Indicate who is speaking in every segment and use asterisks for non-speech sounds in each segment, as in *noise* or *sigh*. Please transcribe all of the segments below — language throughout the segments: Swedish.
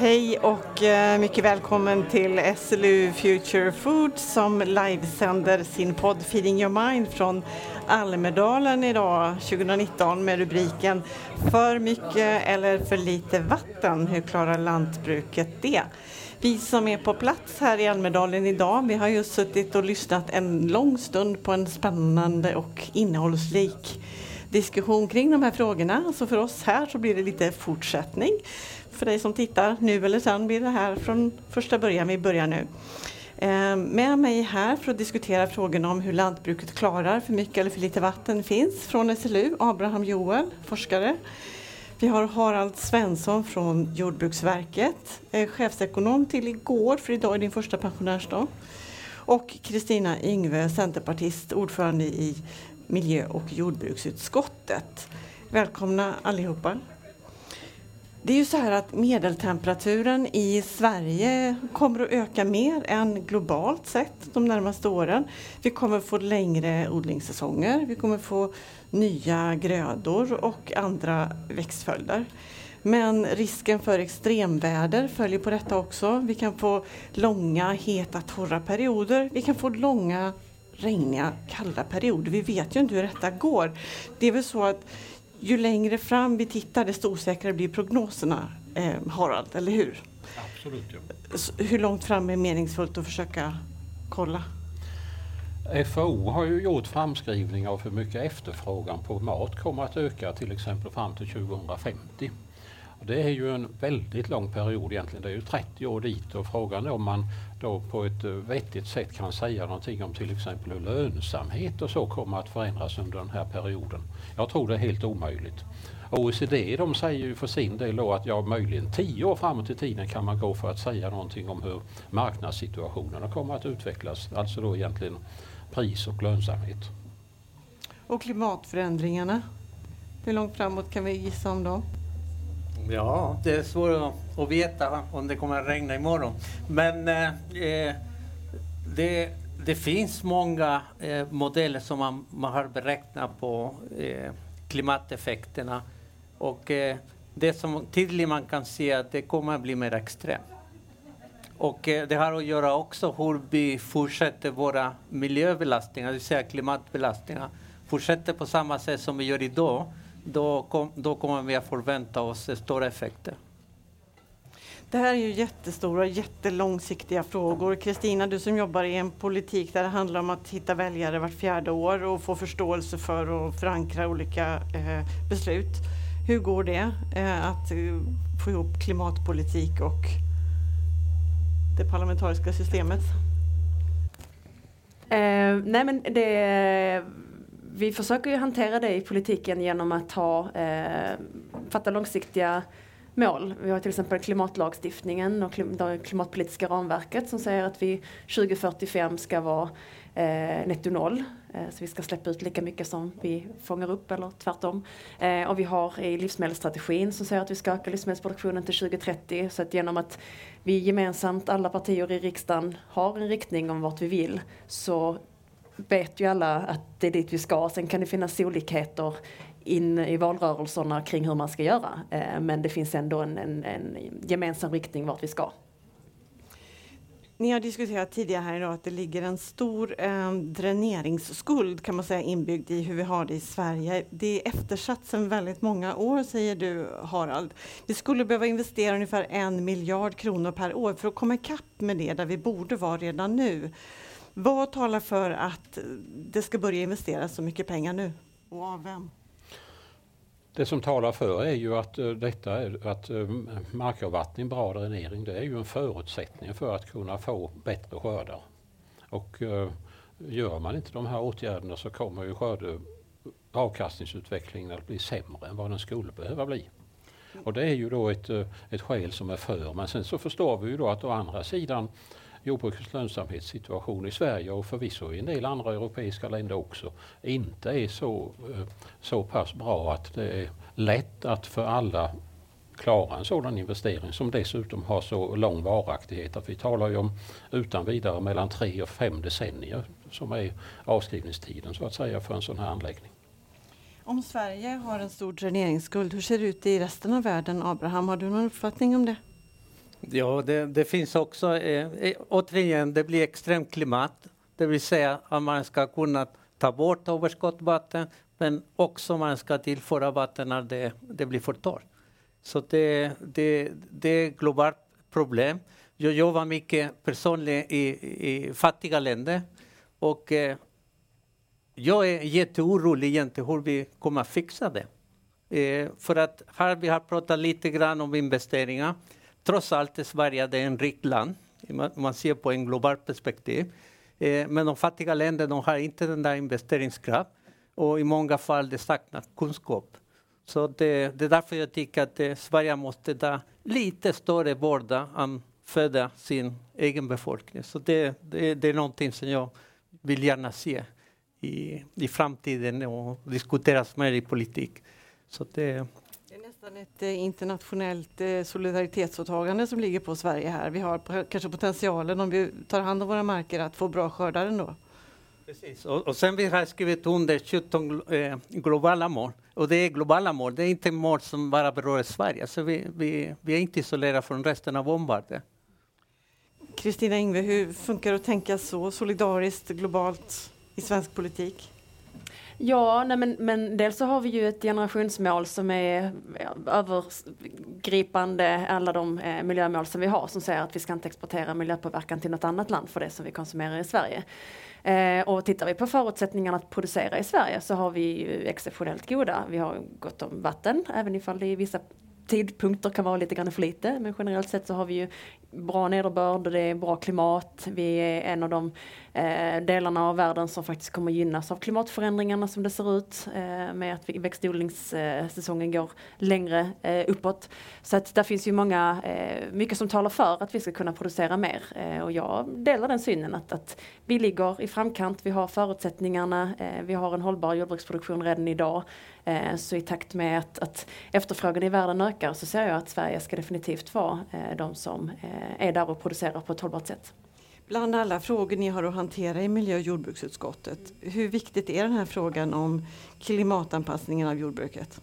Speaker 1: Hej och eh, mycket välkommen till SLU Future Food som livesänder sin podd Feeding Your Mind från Almedalen idag 2019 med rubriken För mycket eller för lite vatten, hur klarar lantbruket det? Vi som är på plats här i Almedalen idag, vi har just suttit och lyssnat en lång stund på en spännande och innehållsrik diskussion kring de här frågorna. Så för oss här så blir det lite fortsättning. För dig som tittar nu eller sen blir det här från första början. Vi börjar nu. Eh, med mig här för att diskutera frågorna om hur lantbruket klarar för mycket eller för lite vatten finns från SLU, Abraham Joel, forskare. Vi har Harald Svensson från Jordbruksverket, eh, chefsekonom till igår, för idag är din första pensionärsdag. Och Kristina Yngve, centerpartist, ordförande i miljö och jordbruksutskottet. Välkomna allihopa. Det är ju så här att medeltemperaturen i Sverige kommer att öka mer än globalt sett de närmaste åren. Vi kommer få längre odlingssäsonger, vi kommer få nya grödor och andra växtföljder. Men risken för extremväder följer på detta också. Vi kan få långa, heta, torra perioder. Vi kan få långa, regniga, kalla perioder. Vi vet ju inte hur detta går. Det är väl så att ju längre fram vi tittar desto osäkrare blir prognoserna, eh, Harald, eller hur?
Speaker 2: Absolut. Ja.
Speaker 1: hur långt fram är meningsfullt att försöka kolla?
Speaker 2: FAO har ju gjort framskrivningar av hur mycket efterfrågan på mat kommer att öka till exempel fram till 2050. Och det är ju en väldigt lång period egentligen. Det är ju 30 år dit och frågan är om man då på ett eh, vettigt sätt kan säga någonting om till exempel hur lönsamhet och så kommer att förändras under den här perioden. Jag tror det är helt omöjligt. OECD de säger ju för sin del då att ja, möjligen tio år framåt i tiden kan man gå för att säga någonting om hur marknadssituationerna kommer att utvecklas. Alltså då egentligen pris och lönsamhet.
Speaker 1: Och klimatförändringarna? Hur långt framåt kan vi gissa om dem?
Speaker 3: Ja, det är svårt att veta om det kommer att regna imorgon. Men eh, eh, det, det finns många eh, modeller som man, man har beräknat på eh, klimateffekterna. Och eh, det som tydligt man kan se att det kommer att bli mer extremt. Och eh, det har att göra också hur vi fortsätter våra miljöbelastningar, det vill säga klimatbelastningar, fortsätter på samma sätt som vi gör idag då, kom, då kommer vi att förvänta oss stora effekter.
Speaker 1: Det här är ju jättestora, jättelångsiktiga frågor. Kristina, du som jobbar i en politik där det handlar om att hitta väljare vart fjärde år och få förståelse för och förankra olika eh, beslut. Hur går det eh, att eh, få ihop klimatpolitik och det parlamentariska systemet?
Speaker 4: Eh, nej men det vi försöker ju hantera det i politiken genom att ha, eh, fatta långsiktiga mål. Vi har till exempel klimatlagstiftningen och det klimatpolitiska ramverket som säger att vi 2045 ska vara eh, netto noll. Eh, så vi ska släppa ut lika mycket som vi fångar upp eller tvärtom. Eh, och vi har i livsmedelsstrategin som säger att vi ska öka livsmedelsproduktionen till 2030. Så att genom att vi gemensamt, alla partier i riksdagen, har en riktning om vart vi vill så vet ju alla att det är dit vi ska. Sen kan det finnas olikheter in i valrörelserna kring hur man ska göra. Eh, men det finns ändå en, en, en gemensam riktning vart vi ska.
Speaker 1: Ni har diskuterat tidigare här idag att det ligger en stor eh, dräneringsskuld kan man säga inbyggd i hur vi har det i Sverige. Det är eftersatt sedan väldigt många år säger du Harald. Vi skulle behöva investera ungefär en miljard kronor per år för att komma ikapp med det där vi borde vara redan nu. Vad talar för att det ska börja investeras så mycket pengar nu? Och av vem?
Speaker 2: Det som talar för är ju att uh, detta att uh, markavvattning, bra dränering, det är ju en förutsättning för att kunna få bättre skördar. Och uh, gör man inte de här åtgärderna så kommer ju skörde, avkastningsutvecklingen att bli sämre än vad den skulle behöva bli. Och det är ju då ett, ett skäl som är för. Men sen så förstår vi ju då att å andra sidan jordbrukets lönsamhetssituation i Sverige och förvisso i en del andra europeiska länder också inte är så, eh, så pass bra att det är lätt att för alla klara en sådan investering som dessutom har så lång varaktighet att vi talar ju om utan vidare mellan tre och fem decennier som är avskrivningstiden så att säga för en sån här anläggning.
Speaker 1: Om Sverige har en stor dräneringsskuld, hur ser det ut i resten av världen? Abraham, har du någon uppfattning om det?
Speaker 3: Ja, det, det finns också, eh, eh, återigen, det blir extremt klimat. Det vill säga att man ska kunna ta bort överskottvatten men också man ska tillföra vatten när det, det blir för torrt. Så det, det, det är ett globalt problem. Jag jobbar mycket personligen i, i fattiga länder och eh, jag är jätteorolig egentligen hur vi kommer att fixa det. Eh, för att här vi har pratat lite grann om investeringar. Trots allt är Sverige det är en rikt land, Om man ser på en global perspektiv. Eh, men de fattiga länderna har inte den där investeringskraft och i många fall det saknas kunskap. Så det, det är därför jag tycker att eh, Sverige måste ta lite större börda än föda sin egen befolkning. Så det, det, det är någonting som jag vill gärna se i, i framtiden och diskuteras mer i politik. Så det,
Speaker 1: nästan ett eh, internationellt eh, solidaritetsåtagande som ligger på Sverige här. Vi har kanske potentialen om vi tar hand om våra marker att få bra skördar ändå.
Speaker 3: Precis. Och, och sen vi har skrivit under 17 eh, globala mål. Och det är globala mål, det är inte mål som bara berör Sverige. Så vi, vi, vi är inte isolerade från resten av omvärlden.
Speaker 1: Kristina Ingve, hur funkar det att tänka så solidariskt globalt i svensk politik?
Speaker 4: Ja, nej men, men dels så har vi ju ett generationsmål som är övergripande alla de eh, miljömål som vi har som säger att vi ska inte exportera miljöpåverkan till något annat land för det som vi konsumerar i Sverige. Eh, och tittar vi på förutsättningarna att producera i Sverige så har vi ju exceptionellt goda. Vi har gott om vatten, även ifall det i vissa tidpunkter kan vara lite grann för lite. Men generellt sett så har vi ju bra nederbörd och det är bra klimat. Vi är en av de eh, delarna av världen som faktiskt kommer gynnas av klimatförändringarna som det ser ut eh, med att växtodlingssäsongen går längre eh, uppåt. Så att där finns ju många, eh, mycket som talar för att vi ska kunna producera mer eh, och jag delar den synen att, att vi ligger i framkant, vi har förutsättningarna, eh, vi har en hållbar jordbruksproduktion redan idag. Eh, så i takt med att, att efterfrågan i världen ökar så ser jag att Sverige ska definitivt vara eh, de som eh, är där och producerar på ett hållbart sätt.
Speaker 1: Bland alla frågor ni har att hantera i miljö och jordbruksutskottet, hur viktigt är den här frågan om klimatanpassningen av jordbruket?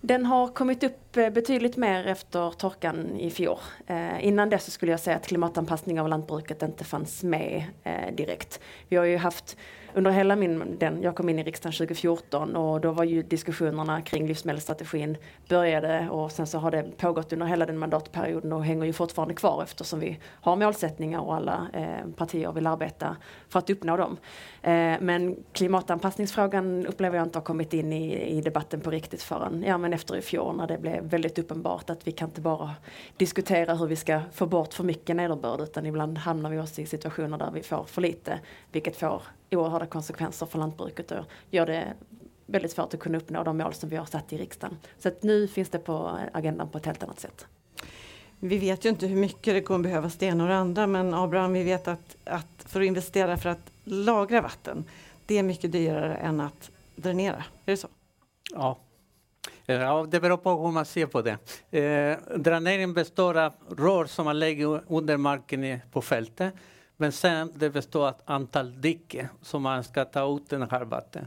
Speaker 4: Den har kommit upp eh, Eh, betydligt mer efter torkan i fjol. Eh, innan dess skulle jag säga att klimatanpassning av lantbruket inte fanns med eh, direkt. Vi har ju haft under hela min, den, jag kom in i riksdagen 2014 och då var ju diskussionerna kring livsmedelsstrategin började och sen så har det pågått under hela den mandatperioden och hänger ju fortfarande kvar eftersom vi har målsättningar och alla eh, partier vill arbeta för att uppnå dem. Eh, men klimatanpassningsfrågan upplever jag inte har kommit in i, i debatten på riktigt förrän ja, men efter i fjol när det blev väldigt uppenbart att vi kan inte bara diskutera hur vi ska få bort för mycket nederbörd utan ibland hamnar vi också i situationer där vi får för lite vilket får oerhörda konsekvenser för lantbruket och gör det väldigt svårt att kunna uppnå de mål som vi har satt i riksdagen. Så att nu finns det på agendan på ett helt annat sätt.
Speaker 1: Vi vet ju inte hur mycket det kommer behövas det ena och det andra men Abraham, vi vet att, att för att investera för att lagra vatten, det är mycket dyrare än att dränera. Är det så?
Speaker 3: Ja. Eh, ja, det beror på hur man ser på det. Eh, dränering består av rör som man lägger under marken på fältet men sen det består av antal diken som man ska ta ut den här vattnet.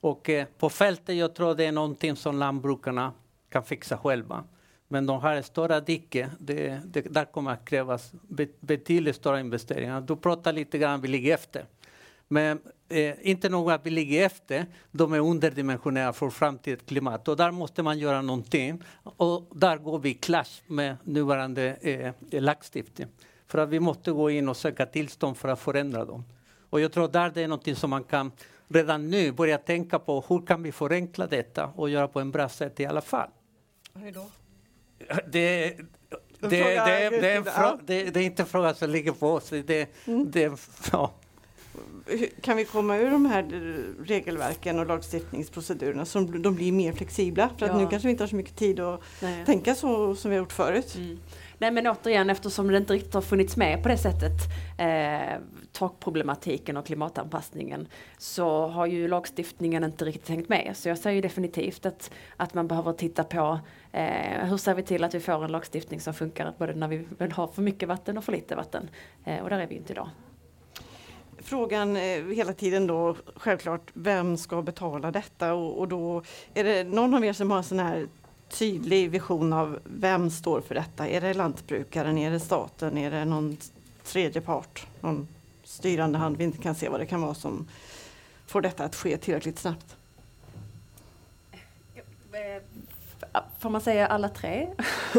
Speaker 3: Och eh, på fältet jag tror det är någonting som lantbrukarna kan fixa själva. Men de här stora diken, det, det, där kommer att krävas betydligt stora investeringar. Du pratar lite grann, vi ligger efter. Men eh, inte nog att vi ligger efter, de är underdimensionerade för framtidens klimat. Och där måste man göra någonting. Och där går vi i clash med nuvarande eh, lagstiftning. För att vi måste gå in och söka tillstånd för att förändra dem. Och jag tror där det är något som man kan redan nu börja tänka på. Hur kan vi förenkla detta och göra på en bra sätt i alla fall?
Speaker 1: Hur då?
Speaker 3: Det, det, det, det, är en det, det är inte en fråga som ligger på oss. Det, mm. det, ja.
Speaker 1: Kan vi komma ur de här regelverken och lagstiftningsprocedurerna så de blir mer flexibla? För att ja. nu kanske vi inte har så mycket tid att Nej. tänka så som vi har gjort förut. Mm.
Speaker 4: Nej men återigen eftersom det inte riktigt har funnits med på det sättet, eh, takproblematiken och klimatanpassningen, så har ju lagstiftningen inte riktigt hängt med. Så jag säger definitivt att, att man behöver titta på eh, hur ser vi till att vi får en lagstiftning som funkar både när vi vill ha för mycket vatten och för lite vatten. Eh, och där är vi inte idag.
Speaker 1: Frågan eh, hela tiden då självklart, vem ska betala detta? Och, och då är det någon av er som har en sån här tydlig vision av vem står för detta? Är det lantbrukaren, är det staten, är det någon tredje part, någon styrande hand vi inte kan se vad det kan vara som får detta att ske tillräckligt snabbt?
Speaker 4: Får man säga alla tre? *laughs*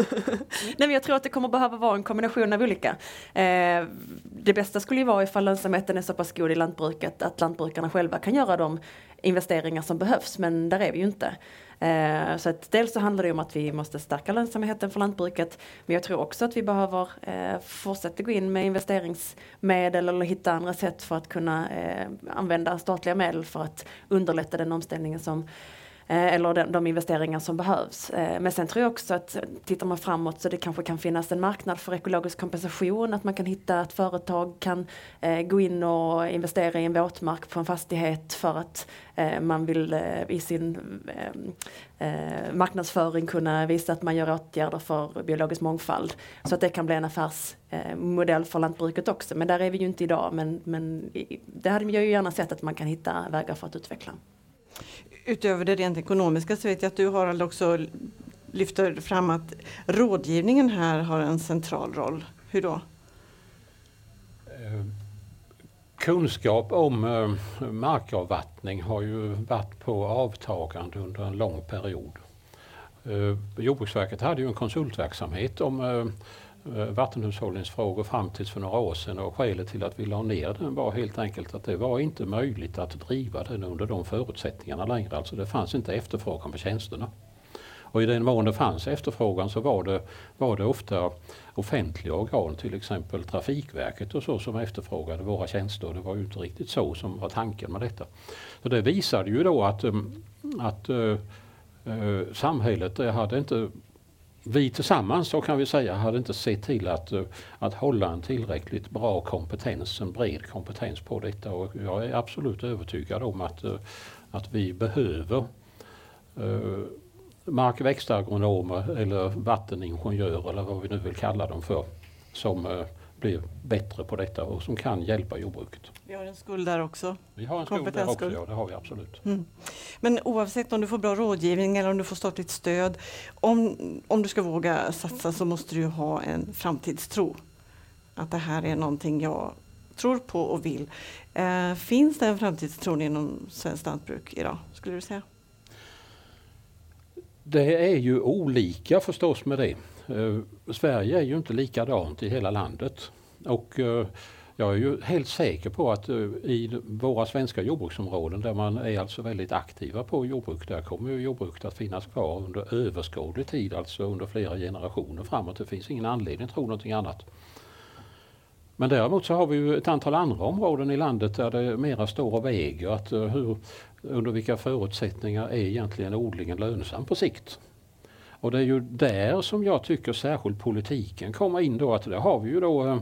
Speaker 4: Nej, men jag tror att det kommer behöva vara en kombination av olika. Eh, det bästa skulle ju vara ifall lönsamheten är så pass god i lantbruket att lantbrukarna själva kan göra de investeringar som behövs, men där är vi ju inte. Eh, så att dels så handlar det om att vi måste stärka lönsamheten för lantbruket, men jag tror också att vi behöver eh, fortsätta gå in med investeringsmedel eller hitta andra sätt för att kunna eh, använda statliga medel för att underlätta den omställningen som Eh, eller de, de, investeringar som behövs. Eh, men sen tror jag också att tittar man framåt så det kanske kan finnas en marknad för ekologisk kompensation, att man kan hitta att företag kan eh, gå in och investera i en våtmark på en fastighet för att man vill i sin marknadsföring kunna visa att man gör åtgärder för biologisk mångfald. Så att det kan bli en affärsmodell för lantbruket också. Men där är vi ju inte idag. Men, men det hade jag ju gärna sett att man kan hitta vägar för att utveckla
Speaker 1: utöver det rent ekonomiska så vet jag att du Harald också lyfter fram att rådgivningen här har en central roll. Hur då?
Speaker 2: Eh, kunskap om eh, markavvattning har ju varit på avtagande under en lång period. Eh, Jordbruksverket hade ju en konsultverksamhet om Eh, vattenhushållningsfrågor fram tills för några år sedan och skälet till att vi la ner den var helt enkelt att det var inte möjligt att driva den under de förutsättningarna längre. Alltså det fanns inte efterfrågan på tjänsterna. Och i den mån det fanns efterfrågan så var det, var det ofta offentliga organ, till exempel Trafikverket och så som efterfrågade våra tjänster. Det var ju inte riktigt så som var tanken med detta. Så det visade ju då att, mm, att uh, samhället hade inte vi tillsammans så kan vi säga hade inte sett till att, eh, att hålla en tillräckligt bra kompetens, en bred kompetens på detta. Och jag är absolut övertygad om att, eh, att vi behöver eh, uh, mark och växtagronomer eller vatteningenjörer eller vad vi nu vill kalla dem för som blir bättre på detta och som kan hjälpa jordbruket.
Speaker 1: Vi har en skuld där också.
Speaker 2: Vi har en skuld där också, ja det har vi absolut. Mm.
Speaker 1: Men oavsett om du får bra rådgivning eller om du får statligt stöd, om, om du ska våga satsa så måste du ha en framtidstro. Att det här är någonting jag tror på och vill. Eh, finns det en framtidstro inom svenskt lantbruk idag, skulle du säga?
Speaker 2: Det är ju olika förstås med det. Eh, Sverige är ju inte likadant i hela landet. Och eh, jag är ju helt säker på att eh, i våra svenska jordbruksområden där man är alltså väldigt aktiva på jordbruk, där kommer ju jordbruket att finnas kvar under överskådlig tid, alltså under flera generationer framåt. Det finns ingen anledning att tro någonting annat. Men däremot så har vi ju ett antal andra områden i landet där det mera står och väger att eh, hur, under vilka förutsättningar är egentligen odlingen lönsam på sikt. Och det är ju där som jag tycker särskilt politiken kommer in då. Att där har vi ju då eh,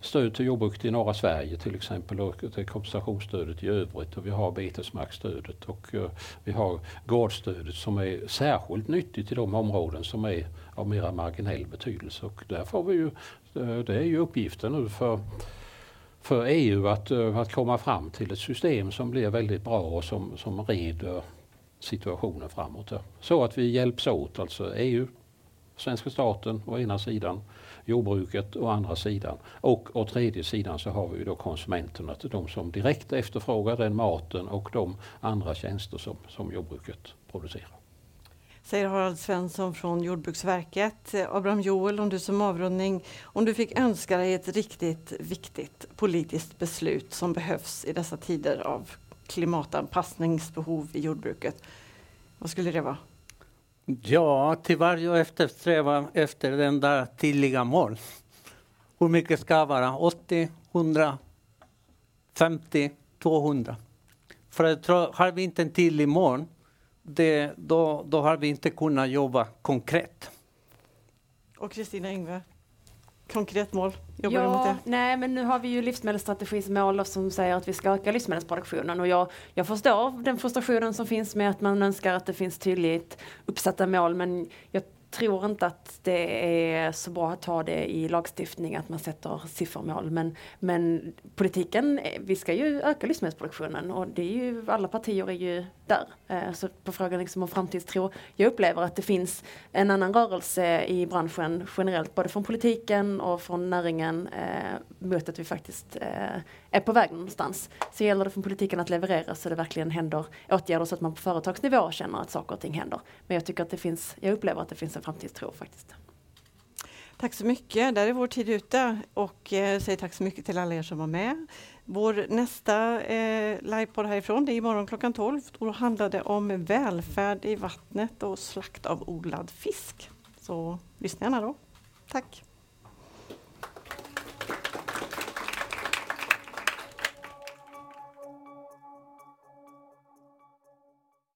Speaker 2: stöd till jordbruket i norra Sverige till exempel och till kompensationsstödet i övrigt. Och vi har betesmarksstödet och eh, vi har gårdsstödet som är särskilt nyttigt i de områden som är av mera marginell betydelse. Och där får vi ju, eh, det är ju uppgiften nu för för EU att, eh, att komma fram till ett system som blir väldigt bra och som, som reder situationen framåt. Så att vi hjälps åt, alltså EU, svenska staten å ena sidan, jordbruket å andra sidan och å tredje sidan så har vi då konsumenterna, de som direkt efterfrågar den maten och de andra tjänster som, som jordbruket producerar.
Speaker 1: Säger Harald Svensson från Jordbruksverket. Abraham Joel, om du som avrundning, om du fick önska dig ett riktigt viktigt politiskt beslut som behövs i dessa tider av klimatanpassningsbehov i jordbruket. Vad skulle det vara?
Speaker 3: Ja, tyvärr jag eftersträvar efter den där tydliga mål. Hur mycket ska vara? 80, 100, 50, 200? För jag tror, har vi inte en tidig mål, det, då, då har vi inte kunnat jobba konkret.
Speaker 1: Och Kristina Yngve? Konkret mål? Jobbar
Speaker 4: ja,
Speaker 1: mot det?
Speaker 4: Nej, men nu har vi ju livsmedelsstrategins mål som säger att vi ska öka livsmedelsproduktionen och jag, jag förstår den frustrationen som finns med att man önskar att det finns tydligt uppsatta mål men jag tror inte att det är så bra att ta det i lagstiftning att man sätter siffermål. Men, men politiken, vi ska ju öka livsmedelsproduktionen och det är ju, alla partier är ju där. Eh, så på frågan liksom om framtidstro, jag upplever att det finns en annan rörelse i branschen generellt, både från politiken och från näringen eh, mot att vi faktiskt eh, är på väg någonstans. Så gäller det från politiken att leverera så det verkligen händer åtgärder så att man på företagsnivå känner att saker och ting händer. Men jag tycker att det finns, jag upplever att det finns en framtidstro faktiskt.
Speaker 1: Tack så mycket. Där är vår tid ute och eh, säger tack så mycket till alla er som var med. Vår nästa eh, livepodd härifrån det är imorgon klockan 12. Då handlar det om välfärd i vattnet och slakt av odlad fisk. Så lyssna gärna då. Tack!